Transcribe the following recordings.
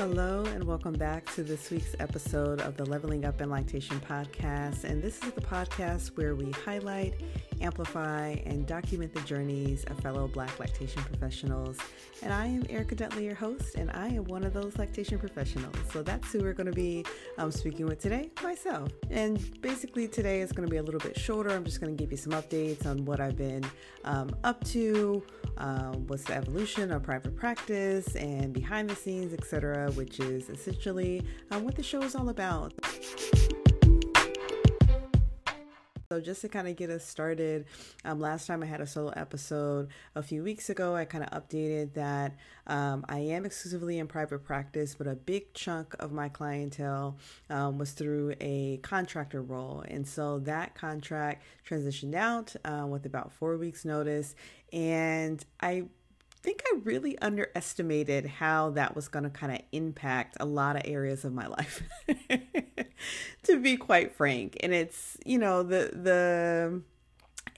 Hello, and welcome back to this week's episode of the Leveling Up in Lactation podcast. And this is the podcast where we highlight, amplify, and document the journeys of fellow Black lactation professionals. And I am Erika Dudley, your host, and I am one of those lactation professionals. So that's who we're going to be um, speaking with today, myself. And basically, today is going to be a little bit shorter. I'm just going to give you some updates on what I've been um, up to, um, what's the evolution of private practice, and behind the scenes, etc which is essentially um, what the show is all about. So, just to kind of get us started, um, last time I had a solo episode a few weeks ago, I kind of updated that um, I am exclusively in private practice, but a big chunk of my clientele um, was through a contractor role. And so that contract transitioned out uh, with about four weeks' notice. And I think I really underestimated how that was going to kind of impact a lot of areas of my life. to be quite frank, and it's, you know, the the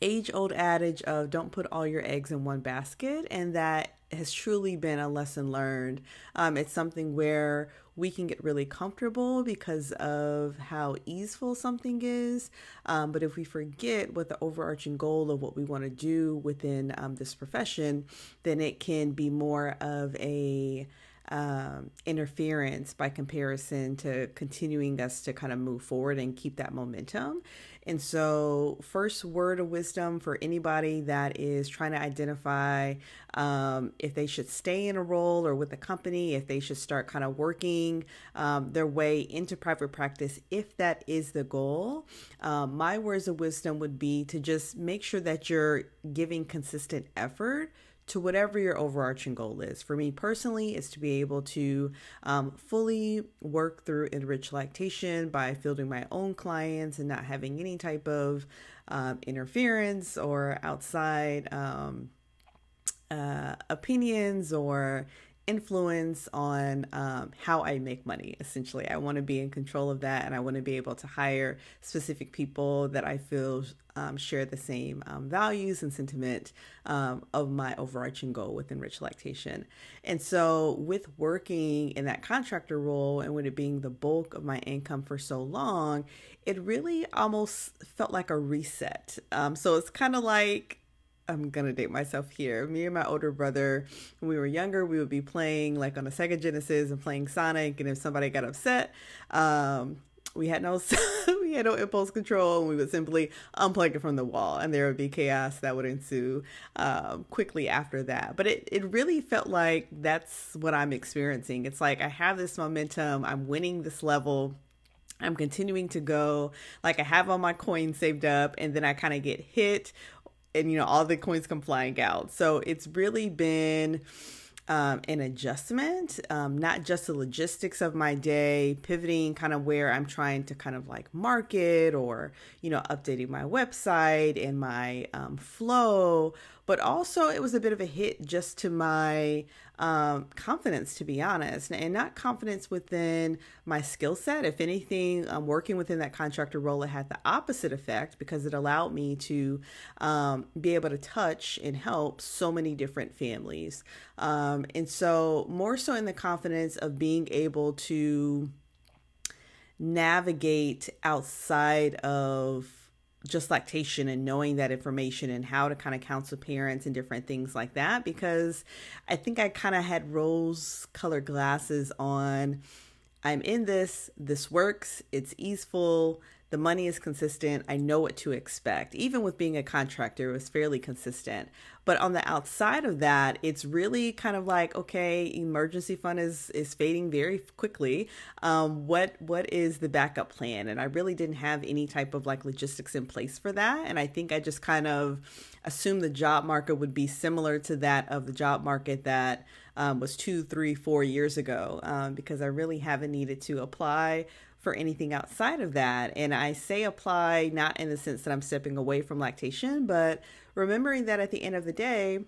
age old adage of don't put all your eggs in one basket and that has truly been a lesson learned. Um, it's something where we can get really comfortable because of how easeful something is. Um, but if we forget what the overarching goal of what we want to do within um, this profession, then it can be more of a um, interference by comparison to continuing us to kind of move forward and keep that momentum. And so, first word of wisdom for anybody that is trying to identify um, if they should stay in a role or with a company, if they should start kind of working um, their way into private practice, if that is the goal, um, my words of wisdom would be to just make sure that you're giving consistent effort to whatever your overarching goal is. For me personally, is to be able to um, fully work through enriched lactation by fielding my own clients and not having any type of um, interference or outside um, uh, opinions or influence on um, how I make money. Essentially, I want to be in control of that, and I want to be able to hire specific people that I feel um, share the same um, values and sentiment um, of my overarching goal with enriched lactation. And so, with working in that contractor role and with it being the bulk of my income for so long, it really almost felt like a reset. Um, so it's kind of like I'm gonna date myself here. Me and my older brother, when we were younger, we would be playing like on a Sega Genesis and playing Sonic. And if somebody got upset, um, we had no we had no impulse control, and we would simply unplug it from the wall, and there would be chaos that would ensue um, quickly after that. But it it really felt like that's what I'm experiencing. It's like I have this momentum. I'm winning this level. I'm continuing to go like I have all my coins saved up and then I kind of get hit and you know all the coins come flying out. So it's really been um, an adjustment, um, not just the logistics of my day, pivoting kind of where I'm trying to kind of like market or, you know, updating my website and my um, flow, but also it was a bit of a hit just to my um, confidence, to be honest, and not confidence within my skill set. If anything, um, working within that contractor role, it had the opposite effect because it allowed me to um, be able to touch and help so many different families. Um, and so, more so in the confidence of being able to navigate outside of just lactation and knowing that information and how to kind of counsel parents and different things like that because I think I kind of had rose colored glasses on. I'm in this, this works, it's easeful, the money is consistent. I know what to expect. Even with being a contractor, it was fairly consistent. But on the outside of that, it's really kind of like, okay, emergency fund is is fading very quickly. Um, what what is the backup plan? And I really didn't have any type of like logistics in place for that. And I think I just kind of assumed the job market would be similar to that of the job market that um, was two, three, four years ago, um, because I really haven't needed to apply for anything outside of that. And I say apply not in the sense that I'm stepping away from lactation, but remembering that at the end of the day,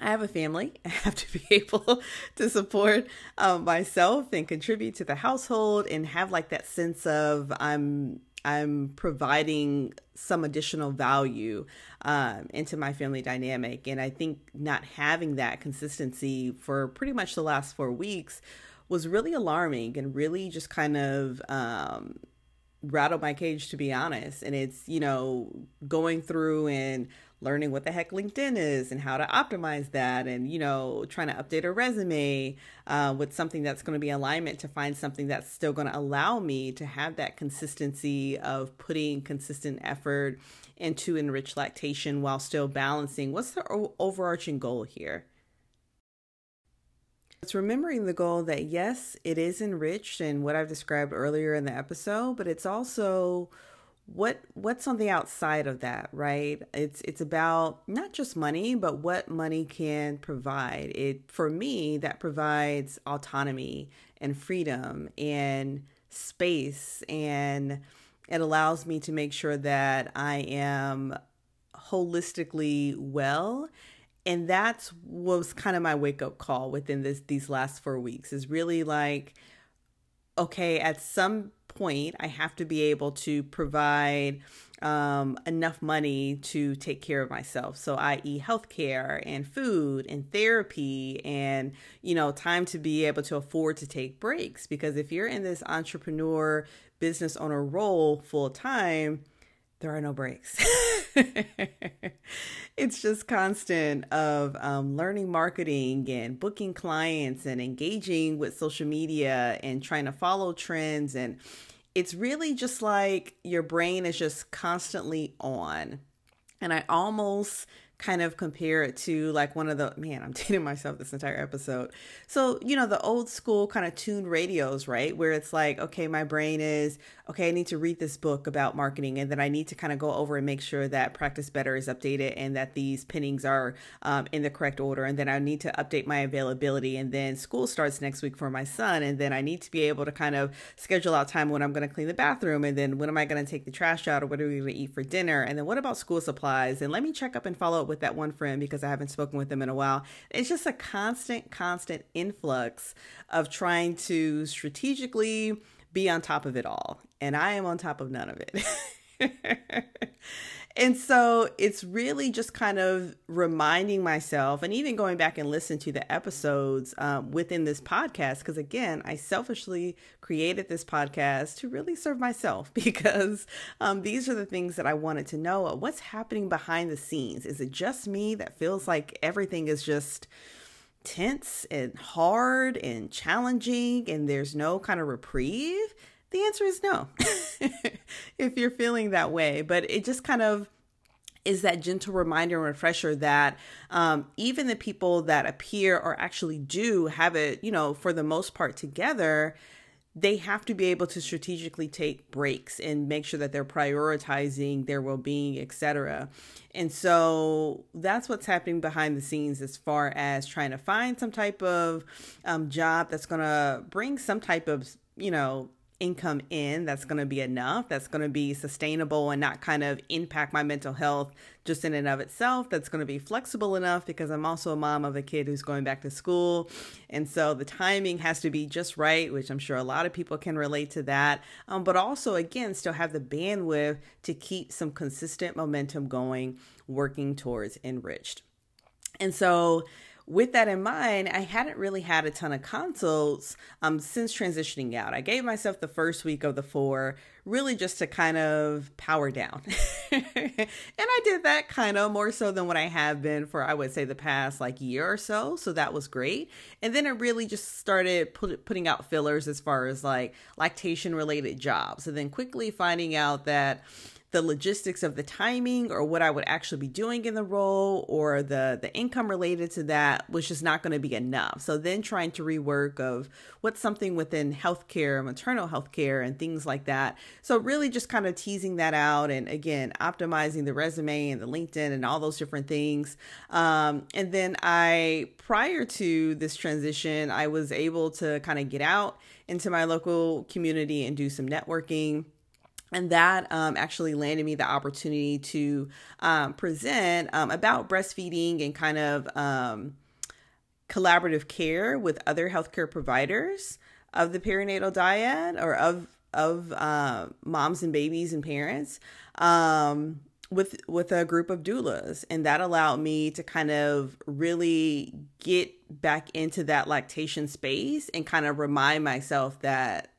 I have a family. I have to be able to support um, myself and contribute to the household and have like that sense of I'm I'm providing some additional value um, into my family dynamic. And I think not having that consistency for pretty much the last four weeks was really alarming and really just kind of um, rattled my cage, to be honest. And it's, you know, going through and learning what the heck LinkedIn is and how to optimize that and, you know, trying to update a resume uh, with something that's going to be alignment to find something that's still going to allow me to have that consistency of putting consistent effort into enriched lactation while still balancing what's the overarching goal here. It's remembering the goal that yes, it is enriched in what I've described earlier in the episode, but it's also what what's on the outside of that right? It's it's about not just money but what money can provide. It for me that provides autonomy and freedom and space and it allows me to make sure that i am holistically well and that's was kind of my wake up call within this these last 4 weeks is really like okay at some point, I have to be able to provide um, enough money to take care of myself. So, i.e., healthcare and food and therapy, and you know, time to be able to afford to take breaks. Because if you're in this entrepreneur, business owner role full time, there are no breaks. it's just constant of um, learning marketing and booking clients and engaging with social media and trying to follow trends. And it's really just like your brain is just constantly on. And i almost kind of compare it to like one of the man, I'm dating myself this entire episode. So, you know, the old school kind of tuned radios, right? Where it's like, okay, my brain is, okay, I need to read this book about marketing, and then I need to kind of go over and make sure that Practice Better is updated and that these pinnings are um, in the correct order. And then I need to update my availability. And then school starts next week for my son. And then I need to be able to kind of schedule out time when I'm going to clean the bathroom. And then when am I going to take the trash out or what are we going to eat for dinner? And then what about school supplies? And let me check up and follow up with that one friend because I haven't spoken with them in a while. It's just a constant, constant influx of trying to strategically be on top of it all. And I am on top of none of it. And so it's really just kind of reminding myself and even going back and listen to the episodes um, within this podcast. Because again, I selfishly created this podcast to really serve myself because um, these are the things that I wanted to know. What's happening behind the scenes? Is it just me that feels like everything is just tense and hard and challenging and there's no kind of reprieve? The answer is no, if you're feeling that way. But it just kind of is that gentle reminder and refresher that um, even the people that appear or actually do have it, you know, for the most part together, they have to be able to strategically take breaks and make sure that they're prioritizing their well-being etc and so that's what's happening behind the scenes as far as trying to find some type of um, job that's going to bring some type of you know income in that's going to be enough, that's going to be sustainable and not kind of impact my mental health just in and of itself, that's going to be flexible enough because I'm also a mom of a kid who's going back to school. And so the timing has to be just right, which I'm sure a lot of people can relate to that. Um, but also, again, still have the bandwidth to keep some consistent momentum going, working towards enriched. And so, with that in mind, I hadn't really had a ton of consults um, since transitioning out. I gave myself the first week of the four really just to kind of power down. and I did that kind of more so than what I have been for, I would say, the past like year or so. So that was great. And then it really just started put, putting out fillers as far as like lactation related jobs. And then quickly finding out that the logistics of the timing or what I would actually be doing in the role or the the income related to that was just not going to be enough. So then trying to rework of what's something within healthcare, maternal healthcare and things like that. So really just kind of teasing that out and again optimizing the resume and the LinkedIn and all those different things. Um, and then I prior to this transition, I was able to kind of get out into my local community and do some networking and that um, actually landed me the opportunity to um, present um, about breastfeeding and kind of um, collaborative care with other healthcare providers of the perinatal dyad or of of uh, moms and babies and parents um, with with a group of doulas. And that allowed me to kind of really get back into that lactation space and kind of remind myself that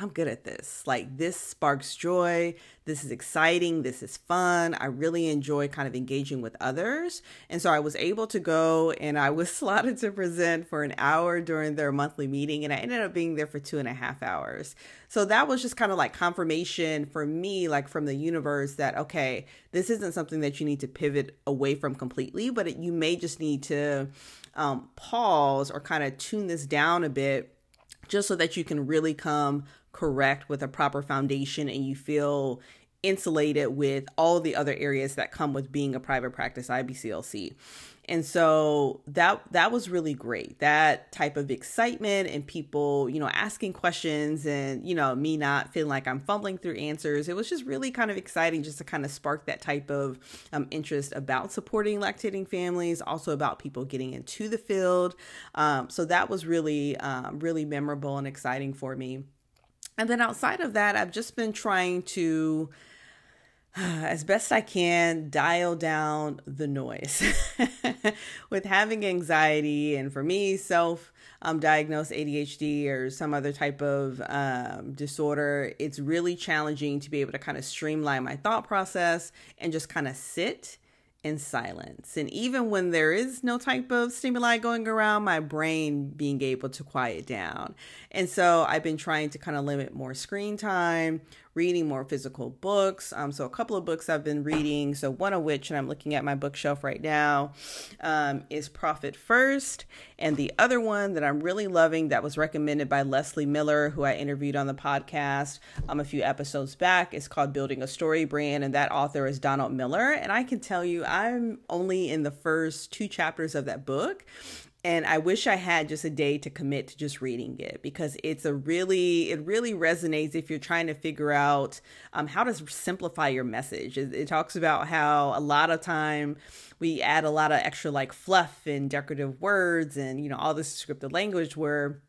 I'm good at this. Like this sparks joy. This is exciting. This is fun. I really enjoy kind of engaging with others. And so I was able to go and I was slotted to present for an hour during their monthly meeting. And I ended up being there for two and a half hours. So that was just kind of like confirmation for me, like from the universe that, okay, this isn't something that you need to pivot away from completely, but it, you may just need to um, pause or kind of tune this down a bit just so that you can really come correct with a proper foundation and you feel insulated with all the other areas that come with being a private practice IBCLC. And so that that was really great. That type of excitement and people, you know, asking questions and, you know, me not feeling like I'm fumbling through answers. It was just really kind of exciting just to kind of spark that type of um, interest about supporting lactating families, also about people getting into the field. Um, so that was really, um, really memorable and exciting for me. And then outside of that, I've just been trying to, as best I can, dial down the noise. With having anxiety, and for me, self um, diagnosed ADHD or some other type of um, disorder, it's really challenging to be able to kind of streamline my thought process and just kind of sit in silence. And even when there is no type of stimuli going around, my brain being able to quiet down. And so I've been trying to kind of limit more screen time, reading more physical books. Um, so a couple of books I've been reading. So one of which, and I'm looking at my bookshelf right now, um, is Profit First, and the other one that I'm really loving that was recommended by Leslie Miller, who I interviewed on the podcast um, a few episodes back, is called Building a Story Brand, and that author is Donald Miller. And I can tell you, I'm only in the first two chapters of that book and I wish I had just a day to commit to just reading it because it's a really it really resonates if you're trying to figure out um, how to simplify your message. It, it, talks about how a lot of time we add a lot of extra like fluff and decorative words and you know all this scripted language where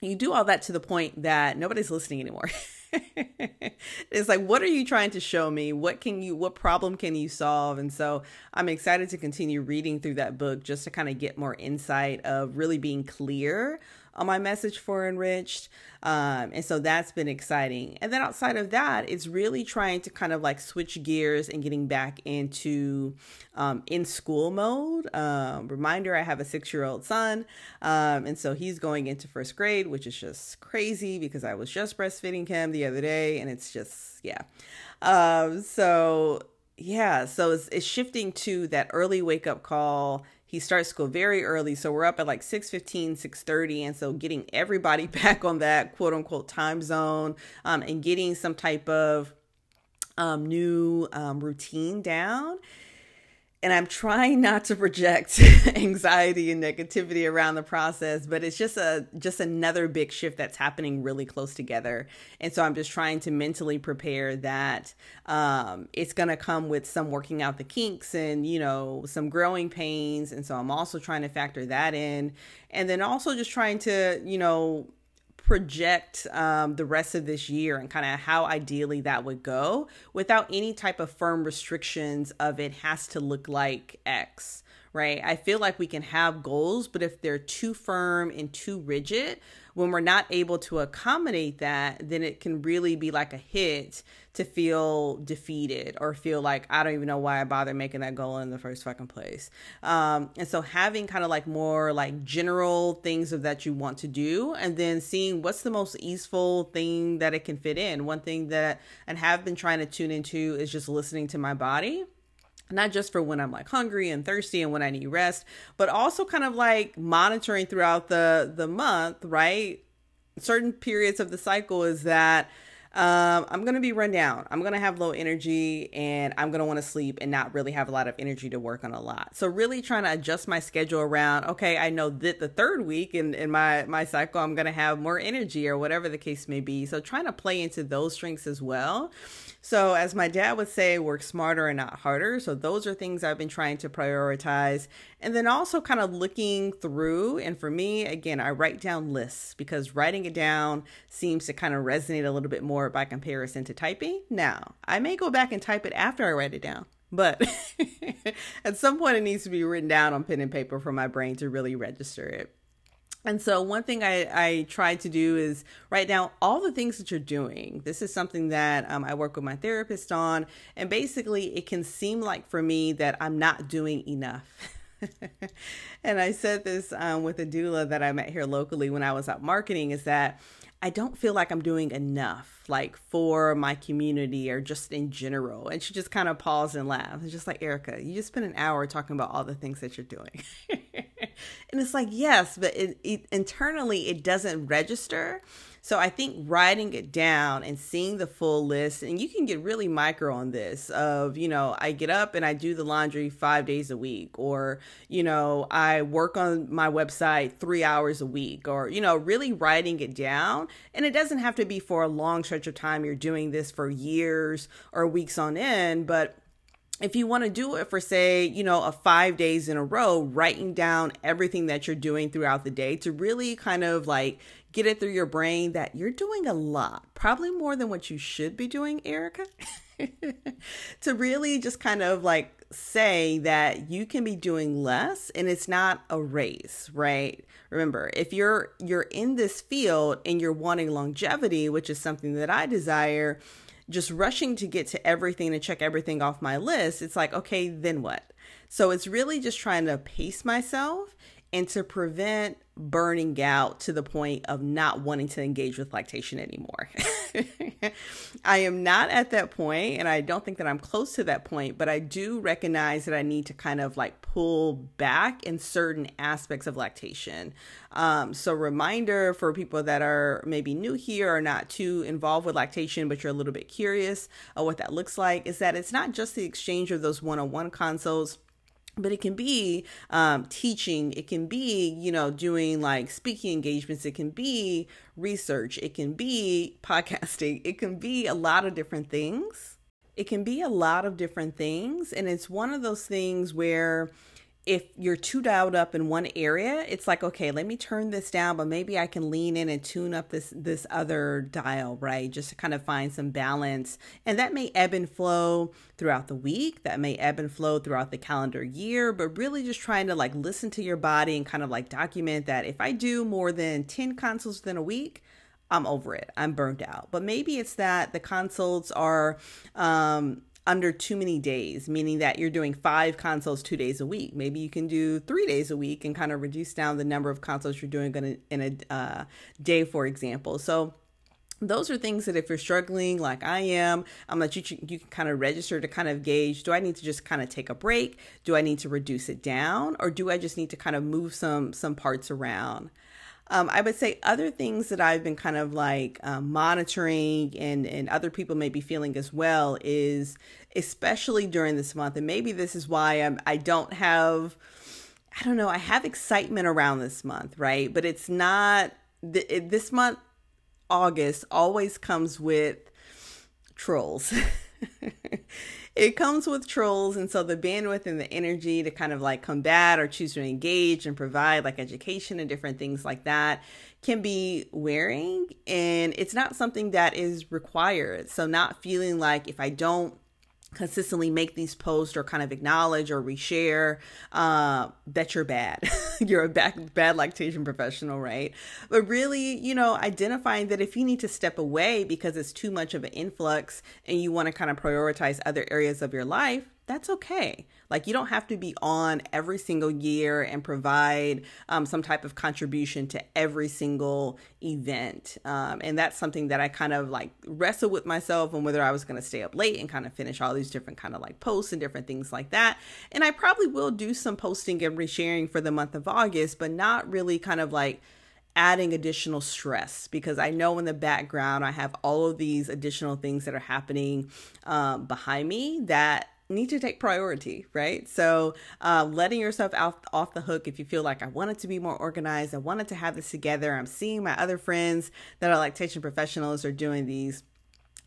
you do all that to the point that nobody's listening anymore. it's like what are you trying to show me? What can you what problem can you solve? And so i'm excited to continue reading through that book just to kind of get more insight of really being clear on my message for enriched. Um, and so that's been exciting. And then outside of that it's really trying to kind of like switch gears and getting back into um, in school mode. Um, reminder i have a six year old son. Um, and so he's going into first grade which is just crazy because i was just breastfeeding him the other day and it's just yeah. Um, so yeah so it's, it's shifting to that early wake up call he starts school very early so we're up at like 6.15 6.30 and so getting everybody back on that quote unquote time zone um, and getting some type of um, new um, routine down and I'm trying not to project anxiety and negativity around the process, but it's just a just another big shift that's happening really close together. And so I'm just trying to mentally prepare that um, it's going to come with some working out the kinks and you know some growing pains. And so I'm also trying to factor that in, and then also just trying to you know project um, the rest of this year and kind of how ideally that would go without any type of firm restrictions of it has to look like X, right? I feel like we can have goals, but if they're too firm and too rigid, when we're not able to accommodate that, then it can really be like a hit to feel defeated or feel like I don't even know why I bothered making that goal in the first fucking place. Um, and so having kind of like more like general things of that you want to do, and then seeing what's the most easeful thing that it can fit in. One thing that and have been trying to tune into is just listening to my body not just for when I'm like hungry and thirsty and when I need rest, but also kind of like monitoring throughout the the month, right? Certain periods of the cycle is that um, I'm gonna be run down. I'm gonna have low energy and I'm gonna want to sleep and not really have a lot of energy to work on a lot. So really trying to adjust my schedule around. Okay, I know that the third week in in my my cycle I'm gonna have more energy or whatever the case may be. So trying to play into those strengths as well. So, as my dad would say, work smarter and not harder. So, those are things I've been trying to prioritize. And then also kind of looking through. And for me, again, I write down lists because writing it down seems to kind of resonate a little bit more by comparison to typing. Now, I may go back and type it after I write it down. but at some point it needs to be written down on pen and paper for my brain to really register it. And so, one thing I, I try to do is write down all the things that you're doing. This is something that um, I work with my therapist on. And basically, it can seem like for me that I'm not doing enough. and I said this um, with a doula that I met here locally when I was out marketing is that I don't feel like I'm doing enough, like for my community or just in general. And she just kind of paused and laughed. It's just like, Erika, you just spent an hour talking about all the things that you're doing. and it's like, yes, but it, it, internally it doesn't register so I think writing it down and seeing the full list, and you can get really micro on this of, you know, I get up and I do the laundry five days a week, or, you know, I work on my website three hours a week, or, you know, really writing it down. And it doesn't have to be for a long stretch of time. You're doing this for years or weeks on end, but if you want to do it for say you know a five days in a row writing down everything that you're doing throughout the day to really kind of like get it through your brain that you're doing a lot, probably more than what you should be doing, Erika. to really just kind of like say that you can be doing less and it's not a race, right? Remember, if you're you're in this field and you're wanting longevity, which is something that I desire, just rushing to get to everything and check everything off my list, it's like, okay, then what? So it's really just trying to pace myself and to prevent burning out to the point of not wanting to engage with lactation anymore. I am not at that point, and I don't think that I'm close to that point, but I do recognize that I need to kind of like pull back in certain aspects of lactation. Um, so, reminder for people that are maybe new here or not too involved with lactation, but you're a little bit curious of what that looks like, is that it's not just the exchange of those one on one consults but it can be um, teaching it can be you know doing like speaking engagements it can be research it can be podcasting it can be a lot of different things. It can be a lot of different things and it's one of those things where if you're too dialed up in one area, it's like, okay, let me turn this down, but maybe I can lean in and tune up this this other dial, right? Just to kind of find some balance. And that may ebb and flow throughout the week, that may ebb and flow throughout the calendar year, but really just trying to like listen to your body and kind of like document that if I do more than 10 consults within a week, I'm over it. I'm burnt out. But maybe it's that the consults are um under too many days, meaning that you're doing five consults two days a week. Maybe you can do three days a week and kind of reduce down the number of consults you're doing in a, in a uh, day, for example. So those are things that if you're struggling like I am, I'm that you you can kind of register to kind of gauge do I need to just kind of take a break? Do I need to reduce it down or do I just need to kind of move some some parts around? Um, I would say other things that I've been kind of like um, monitoring and, and other people may be feeling as well is especially during this month, and maybe this is why I'm, I don't have, I don't know, I have excitement around this month, right? But it's not, th- this month, August, always comes with trolls. it comes with trolls and so the bandwidth and the energy to kind of like combat or choose to engage and provide like education and different things like that can be wearing and it's not something that is required. So not feeling like if i don't consistently make these posts or kind of acknowledge or reshare uh, that you're bad. you're a bad, bad lactation professional, right? But really, you know, identifying that if you need to step away because it's too much of an influx and you want to kind of prioritize other areas of your life, that's okay. Like you don't have to be on every single year and provide um, some type of contribution to every single event. Um, and that's something that I kind of like wrestle with myself on whether I was going to stay up late and kind of finish all these different kind of like posts and different things like that. And I probably will do some posting and resharing for the month of August, but not really kind of like adding additional stress because I know in the background I have all of these additional things that are happening um, behind me that need to take priority, right? So, uh, letting yourself out off the hook if you feel like I wanted to be more organized, I wanted to have this together. I'm seeing my other friends that are lactation professionals are doing these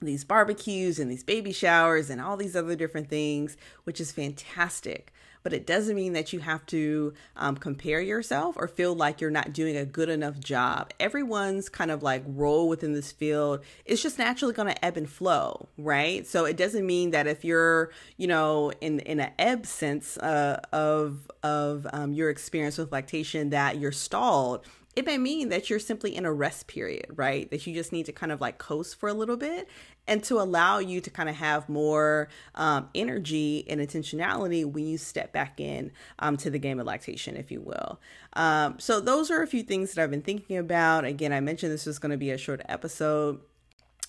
these barbecues and these baby showers and all these other different things, which is fantastic. But it doesn't mean that you have to um, compare yourself or feel like you're not doing a good enough job. Everyone's kind of like role within this field is just naturally going to ebb and flow, right? So it doesn't mean that if you're, you know, in in an ebb sense uh, of of um, your experience with lactation that you're stalled it may mean that you're simply in a rest period, right? That you just need to kind of like coast for a little bit and to allow you to kind of have more um, energy and intentionality when you step back in um, to the game of lactation, if you will. Um, so, those are a few things that I've been thinking about. Again, I mentioned this was going to be a short episode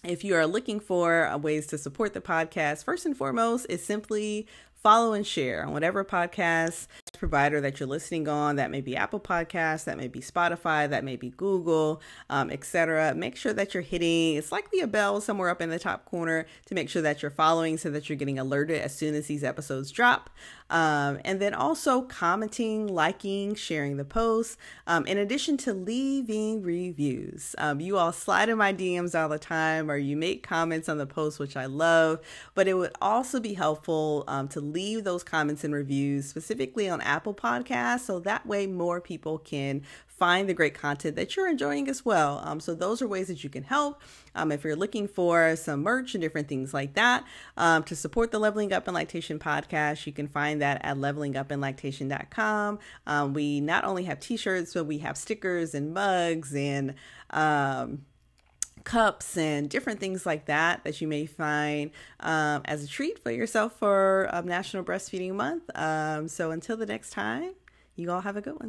if you are looking for uh, ways to support the podcast, first and foremost is simply follow and share on whatever podcast provider that you're listening on. That may be Apple Podcasts, that may be Spotify, that may be Google, um, etc. Make sure that you're hitting it's likely a bell somewhere up in the top corner to make sure that you're following so that you're getting alerted as soon as these episodes drop. Um, and then also commenting, liking, sharing the post, um, in addition to leaving reviews. Um, you all slide in my DMs all the time or you make comments on the post, which I love, but it would also be helpful um, to leave those comments and reviews specifically on Apple Podcasts so that way more people can find the great content that you're enjoying as well. Um, so those are ways that you can help. Um, if you're looking for some merch and different things like that um, to support the Leveling Up in Lactation podcast, you can find that at levelingupinlactation.com. Um, we not only have t-shirts, but we have stickers and mugs and um, cups and different things like that that you may find um, as a treat for yourself for um, National Breastfeeding Month. Um, so until the next time, you all have a good one.